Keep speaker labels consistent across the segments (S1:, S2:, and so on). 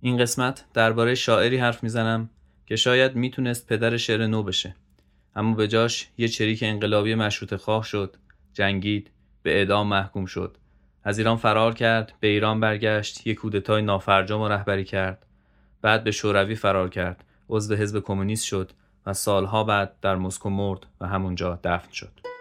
S1: این قسمت درباره شاعری حرف می‌زنم که شاید می‌تونست پدر شعر نو بشه. اما به جاش یه چریک انقلابی مشروط خواه شد جنگید به اعدام محکوم شد. از ایران فرار کرد به ایران برگشت یک کودتای نافرجام و رهبری کرد. بعد به شوروی فرار کرد عضو حزب کمونیست شد و سالها بعد در مسکو مرد و همونجا دفن شد.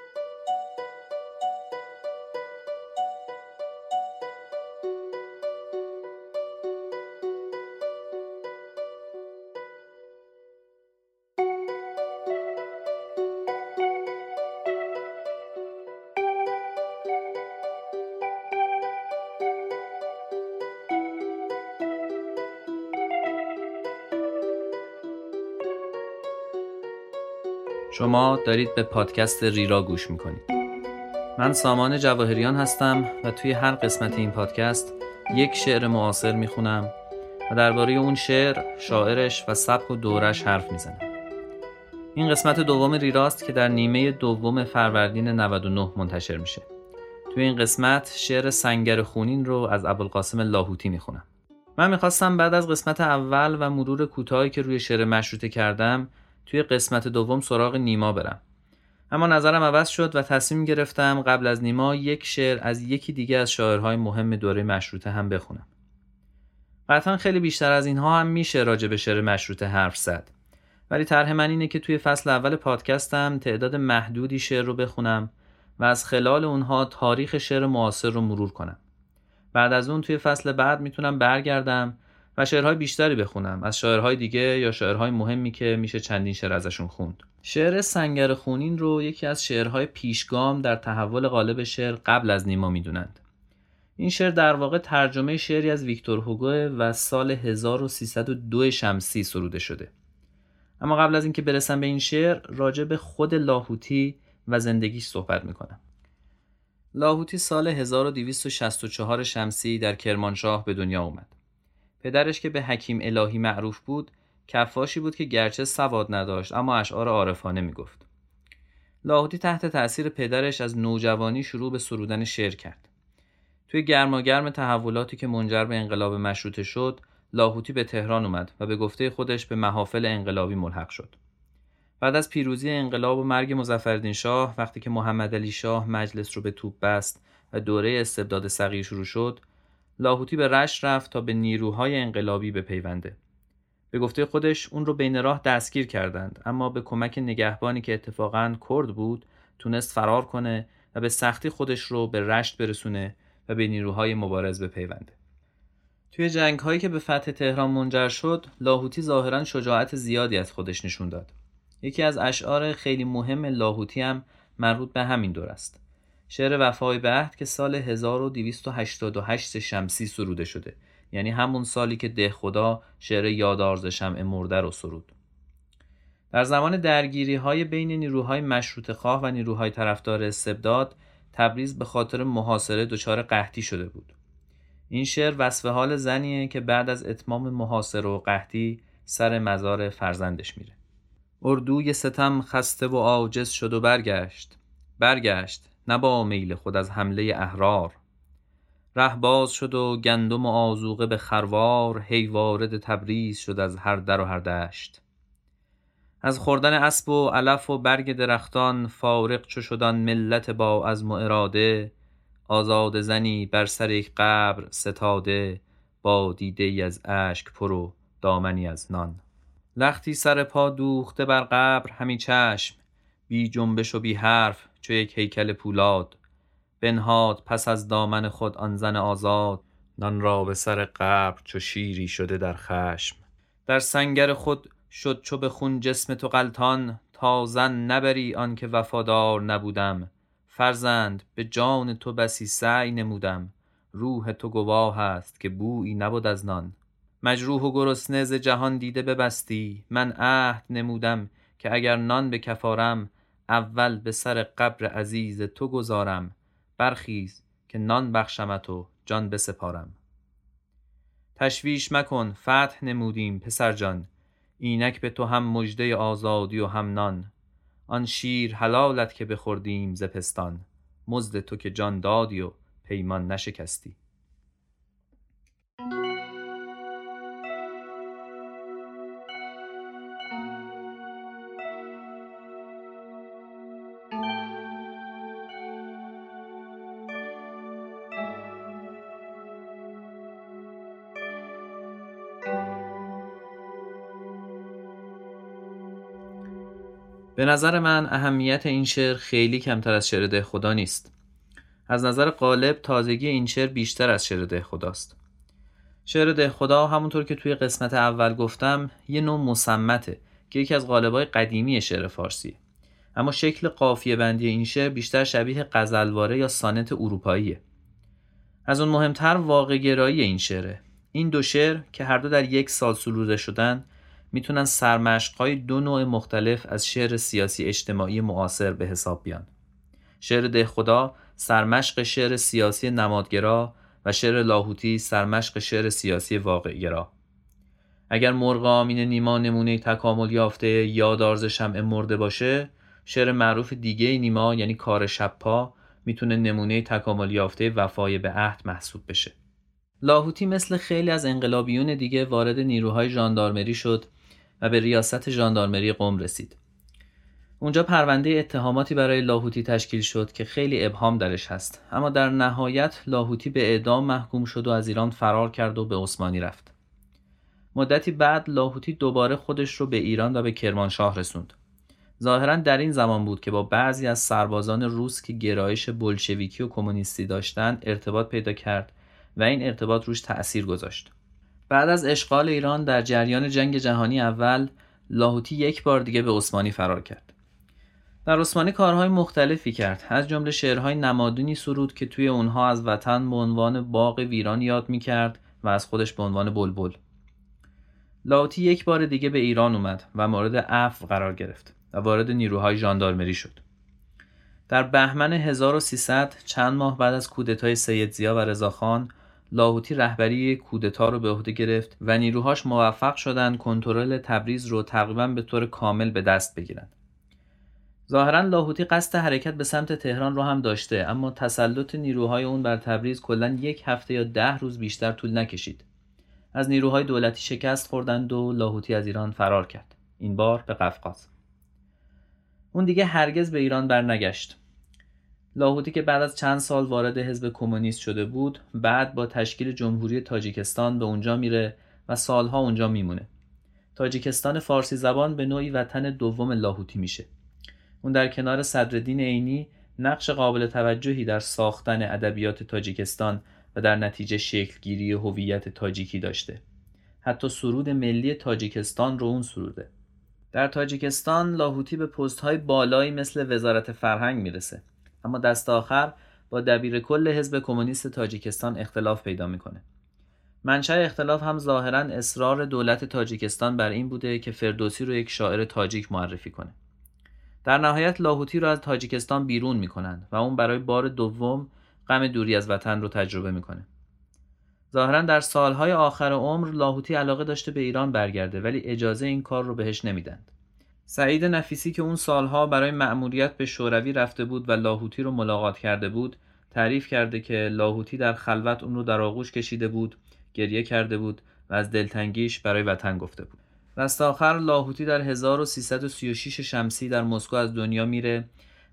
S1: شما دارید به پادکست ریرا گوش می‌کنید. من سامان جواهریان هستم و توی هر قسمت این پادکست یک شعر معاصر می‌خونم و درباره اون شعر، شاعرش و سبک و دورش حرف می‌زنم. این قسمت دوم ریراست که در نیمه دوم فروردین 99 منتشر میشه. توی این قسمت شعر سنگر خونین رو از ابوالقاسم لاهوتی می‌خونم. من می‌خواستم بعد از قسمت اول و مرور کوتاهی که روی شعر مشروطه کردم توی قسمت دوم سراغ نیما برم. اما نظرم عوض شد و تصمیم گرفتم قبل از نیما یک شعر از یکی دیگه از شاعرهای مهم دوره مشروطه هم بخونم. قطعا خیلی بیشتر از اینها هم میشه راجع به شعر مشروطه حرف زد. ولی طرح من اینه که توی فصل اول پادکستم تعداد محدودی شعر رو بخونم و از خلال اونها تاریخ شعر معاصر رو مرور کنم. بعد از اون توی فصل بعد می‌تونم برگردم و شعرهای بیشتری بخونم از شاعرهای دیگه یا شعرهای مهمی که میشه چندین شعر ازشون خوند. شعر سنگر خونین رو یکی از شعرهای پیشگام در تحول قالب شعر قبل از نیما می‌دونند. این شعر در واقع ترجمه شعری از ویکتور هوگو و سال 1302 شمسی سروده شده. اما قبل از اینکه برسم به این شعر راجع به خود لاهوتی و زندگیش صحبت می‌کنم. لاهوتی سال 1264 شمسی در کرمانشاه به دنیا اومد. پدرش که به حکیم الهی معروف بود کفاشی بود که گرچه سواد نداشت اما اشعار عارفانه می‌گفت. لاهوتی تحت تأثیر پدرش از نوجوانی شروع به سرودن شعر کرد. توی گرماگرم تحولاتی که منجر به انقلاب مشروطه شد لاهوتی به تهران اومد و به گفته خودش به محافل انقلابی ملحق شد. بعد از پیروزی انقلاب و مرگ مظفرالدین شاه وقتی که محمد علی شاه مجلس رو به توپ بست و دوره استبداد صغیر شروع شد لاهوتی به رشت رفت تا به نیروهای انقلابی بپیونده. به گفته خودش اون رو بین راه دستگیر کردند اما به کمک نگهبانی که اتفاقا کرد بود تونست فرار کنه و به سختی خودش رو به رشت برسونه و به نیروهای مبارز بپیونده. توی جنگ هایی که به فتح تهران منجر شد لاهوتی ظاهرا شجاعت زیادی از خودش نشون داد. یکی از اشعار خیلی مهم لاهوتی هم مربوط به همین دور است. شعر وفای به عهد که سال 1288 شمسی سروده شده. یعنی همون سالی که ده خدا شعر یادارز شمع مرده رو سرود. در زمان درگیری های بین نیروهای مشروط خواه و نیروهای طرفدار استبداد تبریز به خاطر محاصره دچار قحطی شده بود. این شعر وصف حال زنیه که بعد از اتمام محاصره و قحطی سر مزار فرزندش میره. اردوی ستم خسته و عاجز شد و برگشت. برگشت. نه با میل خود از حمله احرار. ره باز شد و گندم و آزوقه به خروار هی وارد تبریز شد از هر در و هر دشت. از خوردن اسب و علف و برگ درختان فارق چو شدن ملت با از و اراده آزاد زنی بر سر یک قبر ستاده با دیده ای از اشک پرو دامنی از نان. لختی سر پا دوخته بر قبر همی چشم بی جنبش و بی حرف چو یک هیکل پولاد. بنهاد پس از دامن خود آن زن آزاد. نان را به سر قبر چو شیری شده در خشم. در سنگر خود شد چو به خون جسم تو غلطان. تا زن نبری آنکه وفادار نبودم. فرزند به جان تو بسی سعی نمودم. روح تو گواه است که بویی نبود از نان. مجروح و گرسنه ز جهان دیده ببستی. من عهد نمودم که اگر نان به کفارم اول به سر قبر عزیز تو گذارم. برخیز که نان بخشمت و جان بسپارم. تشویش مکن فتح نمودیم پسر جان. اینک به تو هم مژده آزادی و هم نان. آن شیر حلالت که بخوردیم ز پستان. مزد تو که جان دادی و پیمان نشکستی. به نظر من اهمیت این شعر خیلی کمتر از شعر ده خدا نیست. از نظر قالب تازگی این شعر بیشتر از شعر ده خداست. شعر ده خدا همونطور که توی قسمت اول گفتم یه نوع مسمته که یکی از قالبای قدیمی شعر فارسی. اما شکل قافیه بندی این شعر بیشتر شبیه غزلواره یا سانت اروپاییه. از اون مهمتر واقع گرایی این شعره. این دو شعر که هر دو در یک سال سروده شدن می‌تونن سرمشقهای دو نوع مختلف از شعر سیاسی اجتماعی معاصر به حساب بیان. شعر ده خدا سرمشق شعر سیاسی نمادگرا و شعر لاهوتی سرمشق شعر سیاسی واقعگرا. اگر مرغ آمین نیما نمونه تکامل یافته یادارز شمع مرده باشه شعر معروف دیگه نیما یعنی کار شپا می‌تونه نمونه تکامل یافته وفای به عهد محسوب بشه. لاهوتی مثل خیلی از انقلابیون دیگه وارد نیروهای ژاندارمری شد و به ریاست ژاندارمری قم رسید. اونجا پرونده اتهاماتی برای لاهوتی تشکیل شد که خیلی ابهام درش هست. اما در نهایت لاهوتی به اعدام محکوم شد و از ایران فرار کرد و به عثمانی رفت. مدتی بعد لاهوتی دوباره خودش رو به ایران و به کرمانشاه رسوند. ظاهرا در این زمان بود که با بعضی از سربازان روس که گرایش بلشویکی و کمونیستی داشتند ارتباط پیدا کرد و این ارتباط روش تأثیر گذاشت. بعد از اشغال ایران در جریان جنگ جهانی اول لاهوتی یک بار دیگه به عثمانی فرار کرد. در عثمانی کارهای مختلفی کرد. از جمله شعرهای نمادونی سرود که توی اونها از وطن به عنوان باغ ویران یاد می‌کرد و از خودش به عنوان بلبل. لاوتی یک بار دیگه به ایران اومد و مورد عفو قرار گرفت و وارد نیروهای ژاندارمری شد. در بهمن 1300 چند ماه بعد از کودتای سید زیا و رضاخان لاهوتی رهبری کودتا رو به عهده گرفت و نیروهاش موفق شدند کنترل تبریز رو تقریبا به طور کامل به دست بگیرند. ظاهرا لاهوتی قصد حرکت به سمت تهران رو هم داشته اما تسلط نیروهای اون بر تبریز کلا یک هفته یا ده روز بیشتر طول نکشید. از نیروهای دولتی شکست خوردند و لاهوتی از ایران فرار کرد. این بار به قفقاز. اون دیگه هرگز به ایران برنگشت. لاهوتی که بعد از چند سال وارد حزب کمونیست شده بود بعد با تشکیل جمهوری تاجیکستان به اونجا میره و سالها اونجا میمونه. تاجیکستان فارسی زبان به نوعی وطن دوم لاهوتی میشه. اون در کنار صدرالدین عینی نقش قابل توجهی در ساختن ادبیات تاجیکستان و در نتیجه شکلگیری هویت تاجیکی داشته. حتی سرود ملی تاجیکستان رو اون سروده. در تاجیکستان لاهوتی به پست های بالایی مثل وزارت فرهنگ می‌رسه. اما دست آخر با دبیر کل حزب کمونیست تاجیکستان اختلاف پیدا می‌کنه. منشأ اختلاف هم ظاهرا اصرار دولت تاجیکستان بر این بوده که فردوسی رو یک شاعر تاجیک معرفی کنه. در نهایت لاهوتی رو از تاجیکستان بیرون می‌کنند و اون برای بار دوم غم دوری از وطن رو تجربه می‌کنه. ظاهرا در سالهای آخر عمر لاهوتی علاقه داشته به ایران برگرده ولی اجازه این کار رو بهش نمیدند. سعید نفیسی که اون سالها برای مأموریت به شوروی رفته بود و لاهوتی رو ملاقات کرده بود تعریف کرده که لاهوتی در خلوت اون رو در آغوش کشیده بود گریه کرده بود و از دلتنگیش برای وطن گفته بود دست آخر لاهوتی در 1336 شمسی در مسکو از دنیا میره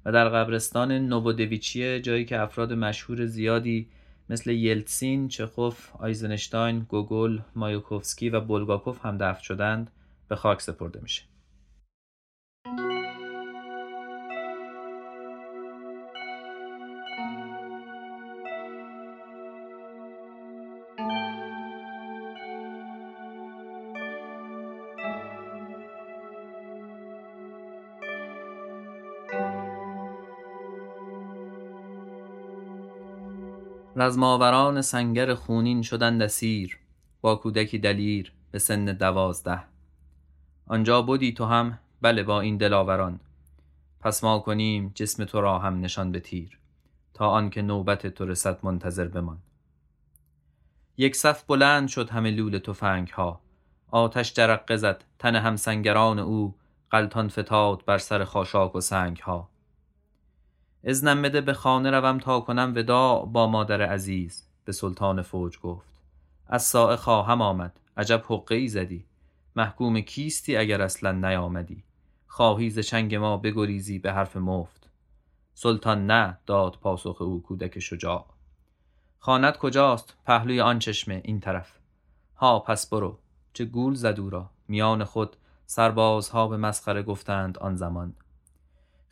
S1: و در قبرستان نوودویچیه جایی که افراد مشهور زیادی مثل یلتسین، چخوف، آیزنشتاین، گوگول، مایاکوفسکی و بولگاکوف هم دفن شدند به خاک سپرده میشه. رزماوران سنگر خونین شدند اسیر با کودکی دلیر به سن دوازده. آنجا بودی تو هم؟ بله با این دلاوران. پس ما کنیم جسم تو را هم نشان به تیر تا آنکه نوبت تو رسد منتظر بمان. یک صف بلند شد همه لول تفنگ ها آتش جرقه زد تن همسنگران او غلطان فتاد بر سر خاشاک و سنگ ها ازنم بده به خانه روم تا کنم وداع با مادر عزیز به سلطان فوج گفت. از ساعه خواهم آمد. عجب حقه ای زدی. محکوم کیستی اگر اصلا نیامدی. خواهی ز چنگ ما بگریزی به حرف مفت. سلطان نه داد پاسخ او کودک شجاع. خانت کجاست پهلوی آن چشمه این طرف. ها پس برو. چه گول زد او را. میان خود سربازها به مسخره گفتند آن زمان.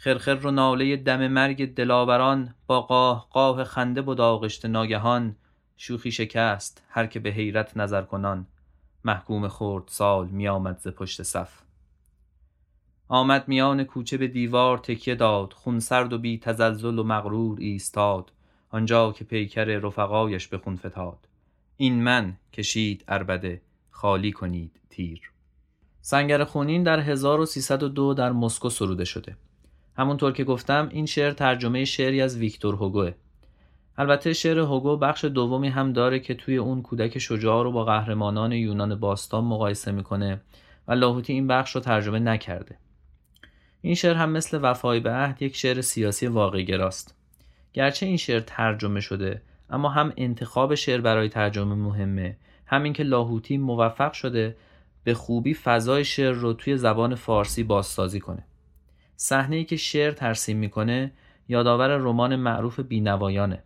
S1: خرخر رو ناله دم مرگ دلاوران با قاه قاه خنده بود آغشت ناگهان شوخی شکست هر که به حیرت نظر کنان. محکوم خورد سال می آمد ز پشت صف. آمد میان کوچه به دیوار تکیه داد خون سرد و بی تزلزل و مغرور ایستاد. آنجا که پیکر رفقایش به خون فتاد. این من کشید اربده خالی کنید تیر. سنگر خونین در 1302 در مسکو سروده شده. همونطور که گفتم این شعر ترجمه شعری از ویکتور هوگوه البته شعر هوگو بخش دومی هم داره که توی اون کودک شجاع رو با قهرمانان یونان باستان مقایسه می‌کنه و لاهوتی این بخش رو ترجمه نکرده. این شعر هم مثل وفای به عهد یک شعر سیاسی واقعی گراست گرچه این شعر ترجمه شده اما هم انتخاب شعر برای ترجمه مهمه. همین که لاهوتی موفق شده به خوبی فضای شعر رو توی زبان فارسی بازسازی کنه. صحنه ای که شعر ترسیم می‌کنه یادآور رمان معروف بینوایانه.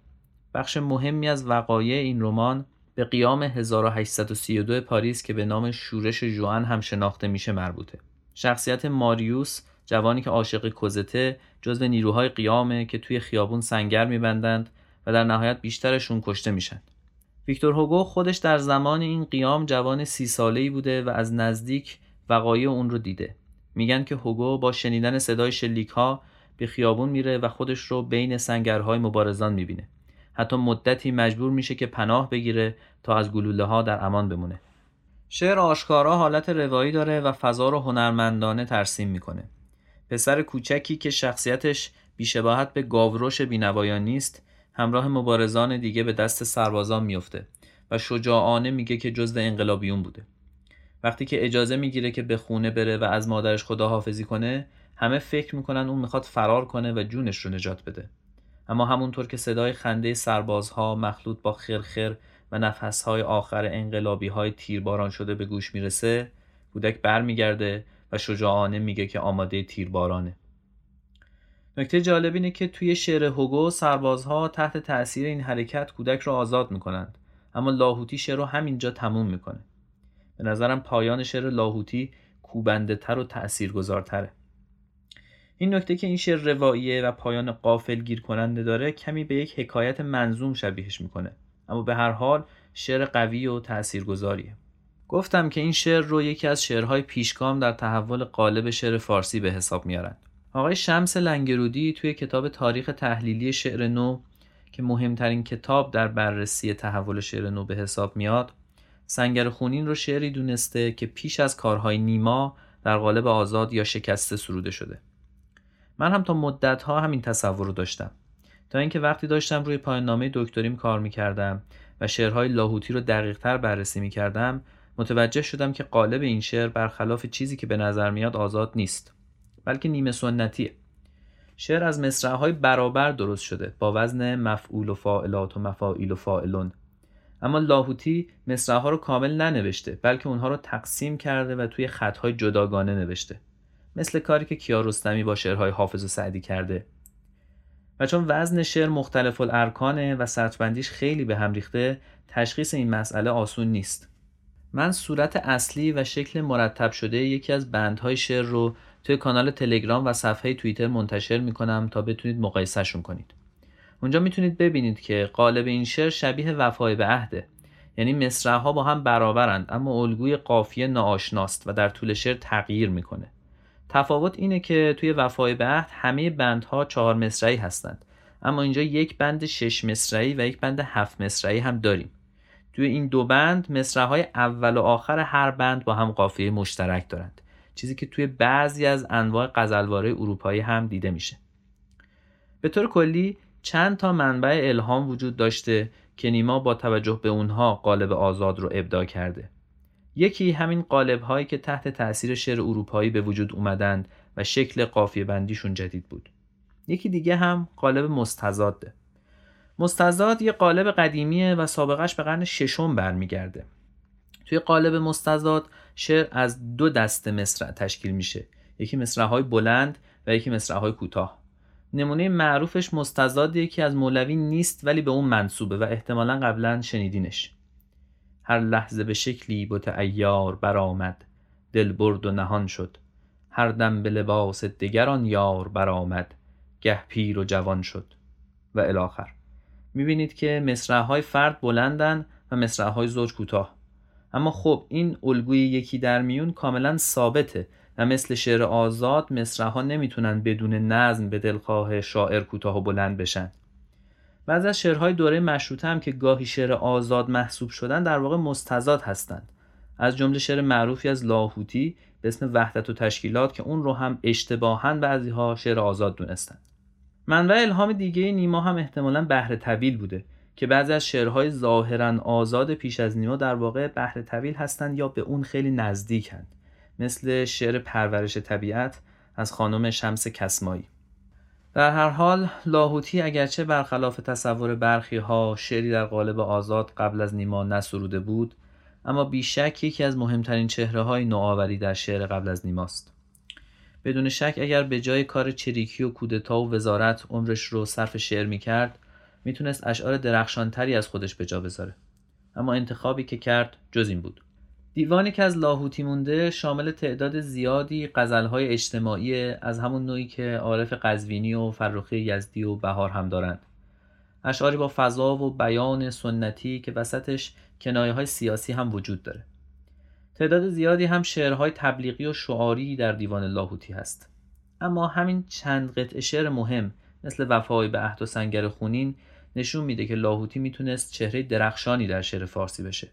S1: بخش مهمی از وقایع این رمان به قیام 1832 پاریس که به نام شورش جوان هم شناخته میشه مربوطه. شخصیت ماریوس جوانی که عاشق کوزته جزو نیروهای قیامه که توی خیابون سنگر میبندند و در نهایت بیشترشون کشته میشن. ویکتور هوگو خودش در زمان این قیام جوان سی ساله ای بوده و از نزدیک وقایع اون رو دیده. میگن که هوگو با شنیدن صدای شلیک ها به خیابون میره و خودش رو بین سنگرهای مبارزان می‌بینه. حتی مدتی مجبور میشه که پناه بگیره تا از گلوله ها در امان بمونه. شعر آشکارا حالت روایی داره و فضا رو هنرمندانه ترسیم می‌کنه. پسر کوچکی که شخصیتش بیشباهت به گاوروش بینوایان نیست همراه مبارزان دیگه به دست سربازان میفته و شجاعانه میگه که جزو انقلابیون بوده. وقتی که اجازه می‌گیره که به خونه بره و از مادرش خداحافظی کنه همه فکر می‌کنن اون می‌خواد فرار کنه و جونش رو نجات بده. اما همونطور که صدای خنده سربازها مخلوط با خرخر و نفسهای آخر انقلابی های تیرباران شده به گوش می‌رسه کودک برمیگرده و شجاعانه میگه که آماده تیربارانه. نکته جالب اینه که توی شعر هوگو سربازها تحت تاثیر این حرکت کودک رو آزاد می‌کنند. اما لاهوتی شعر رو همینجا تموم می‌کنه. به نظرم پایان شعر لاهوتی کوبنده تر و تأثیر گذارتره این نکته که این شعر رواییه و پایان قافل گیر کننده داره کمی به یک حکایت منظوم شبیهش می‌کنه. اما به هر حال شعر قوی و تاثیرگذاریه گفتم که این شعر رو یکی از شعرهای پیشگام در تحول قالب شعر فارسی به حساب میارند آقای شمس لنگرودی توی کتاب تاریخ تحلیلی شعر نو که مهمترین کتاب در بررسی تحول شعر نو به حساب میاد سنگر خونین رو شعری دونسته که پیش از کارهای نیما در قالب آزاد یا شکسته سروده شده. من هم تا مدت ها همین تصور رو داشتم. تا اینکه وقتی داشتم روی پایان نامه دکتریم کار می‌کردم و شعرهای لاهوتی رو دقیق تر بررسی می‌کردم متوجه شدم که قالب این شعر برخلاف چیزی که به نظر میاد آزاد نیست بلکه نیمه سنتیه. شعر از مصرعهای برابر درست شده با وزن مفعول و فاعلات و مفاعیل و فاعلون. اما لاهوتی مصرعها رو کامل ننوشته بلکه اونها رو تقسیم کرده و توی خطهای جداگانه نوشته. مثل کاری که کیارستمی با شعرهای حافظ و سعدی کرده. و چون وزن شعر مختلف الارکانه و سطبندیش خیلی به هم ریخته تشخیص این مسئله آسون نیست. من صورت اصلی و شکل مرتب شده یکی از بندهای شعر رو توی کانال تلگرام و صفحه توییتر منتشر می‌کنم تا بتونید مقایسهشون کنید. اونجا می‌تونید ببینید که قالب این شعر شبیه وفای به عهده. یعنی مصرعها با هم برابرند اما الگوی قافیه ناآشناست و در طول شعر تغییر می‌کنه. تفاوت اینه که توی وفای به عهد همه بندها چهار مصرعی هستند. اما اینجا یک بند شش مصرعی و یک بند هفت مصرعی هم داریم. توی این دو بند مصرعهای اول و آخر هر بند با هم قافیه مشترک دارند. چیزی که توی بعضی از انواع غزلواره اروپایی هم دیده میشه. به طور کلی چند تا منبع الهام وجود داشته که نیما با توجه به اونها قالب آزاد رو ابداع کرده. یکی همین قالب هایی که تحت تاثیر شعر اروپایی به وجود اومدند و شکل قافیه بندیشون جدید بود. یکی دیگه هم قالب مستزاده مستزاد یه قالب قدیمیه و سابقش به قرن ششم برمیگرده. توی قالب مستزاد شعر از دو دسته مصرع تشکیل میشه. یکی های بلند و یکی های کوتاه. نمونه معروفش مستزاد یکی از مولوی نیست ولی به اون منصوبه و احتمالا قبلا شنیدینش. هر لحظه به شکلی بت ایار برآمد دل برد و نهان شد. هر دم به لباس دگران یار برآمد گه پیر و جوان شد. و الاخر. می‌بینید که مصرعهای فرد بلندن و مصرعهای زوج کوتاه. اما خب این الگوی یکی در میون کاملا ثابته و مثل شعر آزاد مصرعها نمی‌تونن بدون نظم به دلخواه شاعر کوتاه و بلند بشن. بعضی از شعرهای دوره مشروطه هم که گاهی شعر آزاد محسوب شدن در واقع مستزاد هستند. از جمله شعر معروفی از لاهوتی به اسم وحدت و تشکیلات که اون رو هم اشتباها بعضی ها شعر آزاد دونستن. منبع الهام دیگه نیما هم احتمالا بحر طویل بوده که بعضی از شعرهای ظاهرا آزاد پیش از نیما در واقع بحر طویل هستند یا به اون خیلی نزدیکند. مثل شعر پرورش طبیعت از خانم شمس کسمایی. در هر حال لاهوتی اگرچه برخلاف تصور برخی ها شعری در قالب آزاد قبل از نیما نسروده بود اما بیشک یکی از مهمترین چهره های نوآوری در شعر قبل از نیماست. بدون شک اگر به جای کار چریکی و کودتا و وزارت عمرش رو صرف شعر می‌کرد می‌تونست اشعار درخشانتری از خودش به جا بذاره. اما انتخابی که کرد جز این بود. دیوانی که از لاهوتی مونده شامل تعداد زیادی غزلهای اجتماعی از همون نوعی که عارف قزوینی و فرخی یزدی و بهار هم دارند. اشعاری با فضا و بیان سنتی که وسطش کنایه های سیاسی هم وجود داره. تعداد زیادی هم شعرهای تبلیغی و شعاری در دیوان لاهوتی هست. اما همین چند قطع شعر مهم مثل وفای به عهد و سنگر خونین نشون میده که لاهوتی می‌تونست چهره درخشانی در شعر فارسی بشه.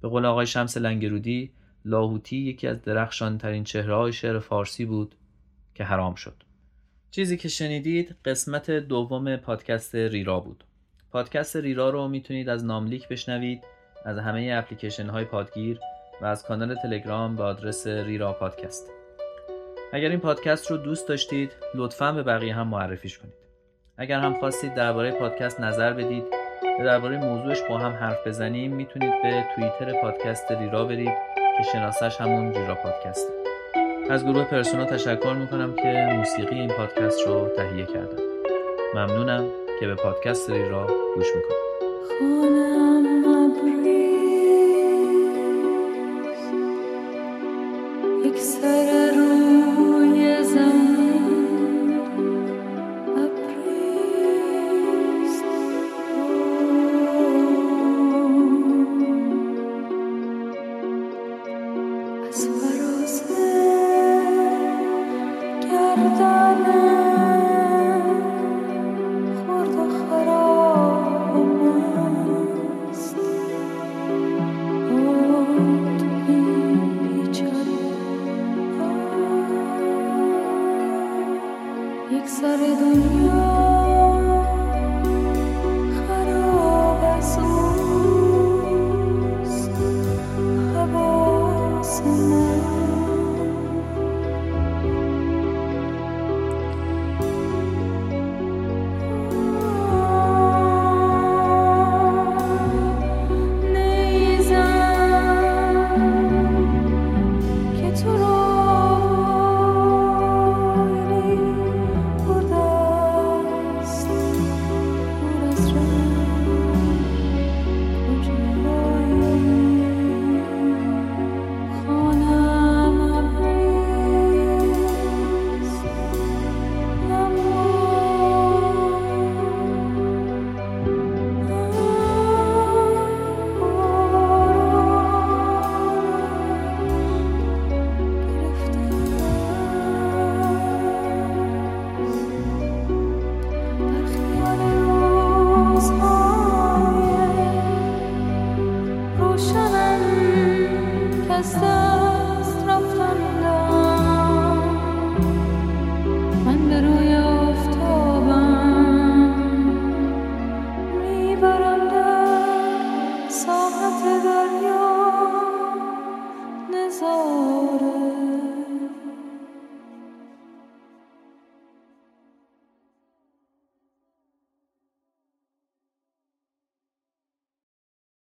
S1: به قول آقای شمس لنگرودی لاهوتی یکی از درخشان ترین چهره های شعر فارسی بود که حرام شد. چیزی که شنیدید قسمت دوم پادکست ریرا بود. پادکست ریرا رو می‌تونید از ناملیک بشنوید از همه اپلیکیشن های پادگیر و از کانال تلگرام به آدرس ریرا پادکست. اگر این پادکست رو دوست داشتید لطفا به بقیه هم معرفیش کنید. اگر هم خواستید درباره پادکست نظر بدید یا درباره موضوعش با هم حرف بزنیم می‌تونید به توییتر پادکست ریرا برید که شناسش همون ریرا پادکسته. از گروه پرسونا تشکر می‌کنم که موسیقی این پادکست رو تهیه کردم ممنونم که به پادکست ریرا گوش می‌کنید.
S2: na na